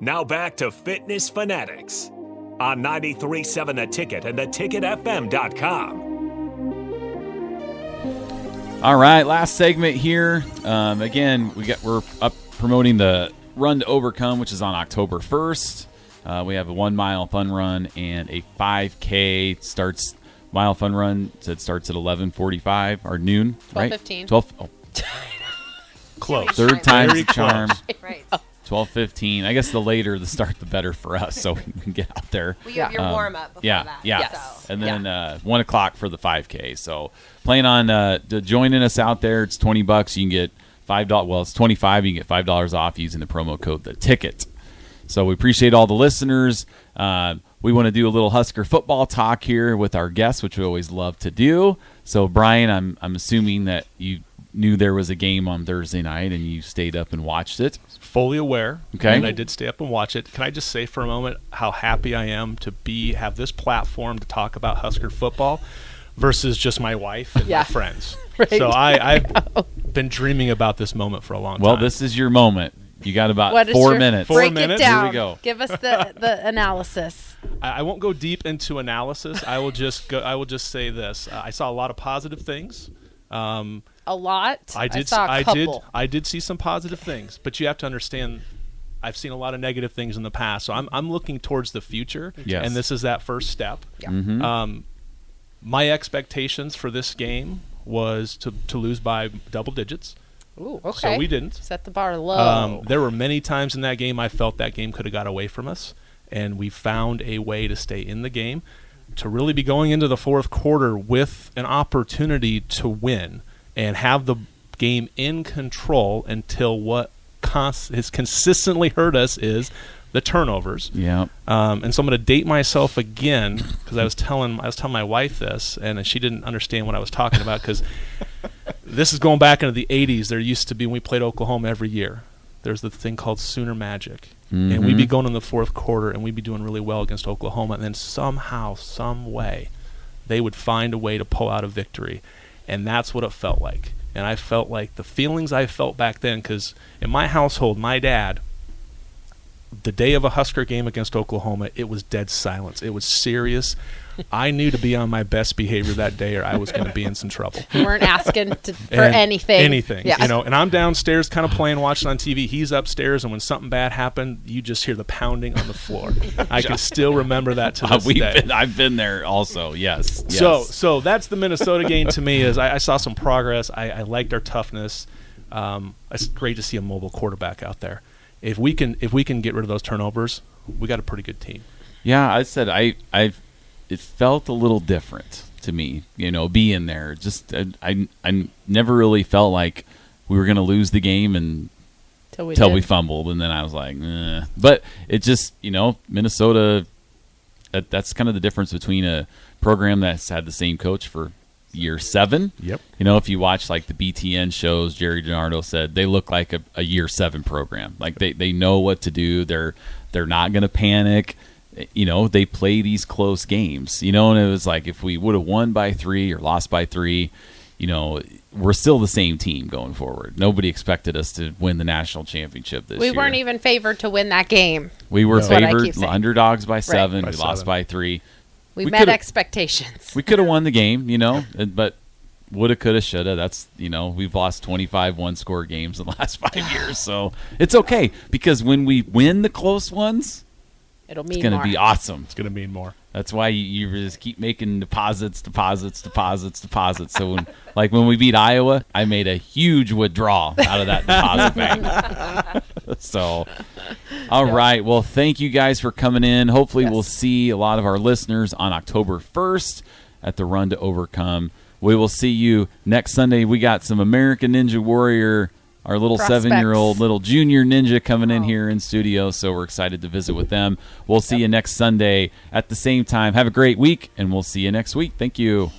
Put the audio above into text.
Now back to Fitness Fanatics on 937 The Ticket and theticketfm.com. All right, last segment here. Um, again, we got we're up promoting the Run to Overcome, which is on October first. Uh, we have a one mile fun run and a 5K starts mile fun run. So it starts at 11:45 or noon, right? 12:15. 12. Oh, Close. third time's Very the charm. Right. 12:15. I guess the later the start, the better for us, so we can get out there. Well, you have your Um, warm up before yeah, that. yeah. Yes. And then uh, one o'clock for the 5K. So plan on uh, to joining us out there. It's 20 bucks. You can get five dollars. Well, it's 25. You can get five dollars off using the promo code the ticket. So we appreciate all the listeners. Uh, we want to do a little Husker football talk here with our guests, which we always love to do. So Brian, I'm I'm assuming that you knew there was a game on Thursday night and you stayed up and watched it. fully aware. Okay. And I did stay up and watch it. Can I just say for a moment how happy I am to be have this platform to talk about Husker football versus just my wife and Yeah. my friends. Right. So I, I've been dreaming about this moment for a long Well, time. Well, this is your moment. You got about What is four your- minutes. Four Break minutes? it Here we go. Give us the, the analysis. I, I won't go deep into analysis. I will just go. I will just say this: uh, I saw a lot of positive things. Um, A lot. I did. saw a I couple. did. I did see some positive things, but you have to understand. I've seen a lot of negative things in the past, so I'm I'm looking towards the future, Yes. and this is that first step. Mhm. Um, my expectations for this game was to to lose by double digits. Ooh, okay. So we didn't. Set the bar low. Um, there were many times in that game I felt that game could have got away from us, and we found a way to stay in the game, to really be going into the fourth quarter with an opportunity to win and have the game in control until what cons- has consistently hurt us is the turnovers. Yeah. Um, and so I'm going to date myself again because I was telling I was telling my wife this, and she didn't understand what I was talking about because this is going back into the 80s. There used to be when we played Oklahoma every year. There's the thing called Sooner Magic, and we'd be Mhm. going in the fourth quarter, and we'd be doing really well against Oklahoma, and then somehow, some way, they would find a way to pull out a victory, and that's what it felt like. And I felt like the feelings I felt back then, because in my household, my dad the day of a Husker game against Oklahoma, it was dead silence. It was serious. I knew to be on my best behavior that day, or I was going to be in some trouble. you weren't asking to, for And anything. Anything. Yeah. You know, and I'm downstairs kind of playing, watching on TV. He's upstairs, and when something bad happened, you just hear the pounding on the floor. I can still remember that to Uh, this we've day. been, I've been there also. Yes. yes. So, so that's the Minnesota game to me. Is I, I saw some progress. I, I liked our toughness. Um, it's great to see a mobile quarterback out there. If we can, if we can get rid of those turnovers, we got a pretty good team. yeah, I said I I it felt a little different to me. You know, being there, just I I, I never really felt like we were going to lose the game and Till we, till we fumbled, and then I was like, eh. but it just you know Minnesota. That, that's kind of the difference between a program that's had the same coach for year seven. Yep. You know, if you watch like the BTN shows, Gerry DiNardo said they look like a, a year seven program. Like they, they know what to do. They're they're not going to panic. You know, they play these close games. You know, and it was like if we would have won by three or lost by three, you know, we're still the same team going forward. Nobody expected us to win the national championship this we year. We weren't even favored to win that game. We were No. That's what I favored underdogs by seven. By we lost by three. We, We met expectations. We could have won the game, you know, but woulda, coulda, shoulda. That's you know, we've lost twenty five one score games in the last five years, so it's okay because when we win the close ones, It'll mean it's going to more. be awesome. It's going to mean more. That's why you, you just keep making deposits, deposits, deposits, deposits. So when, like when we beat Iowa, I made a huge withdrawal out of that deposit bank. so, all right. Well, thank you guys for coming in. Hopefully, we'll see a lot of our listeners on October first at the Run to Overcome. We will see you next Sunday. We got some American Ninja Warrior. Our little Prospects. seven-year-old little junior ninja coming in Oh. here in studio, so we're excited to visit with them. We'll see you next Sunday at the same time. Have a great week, and we'll see you next week. Thank you.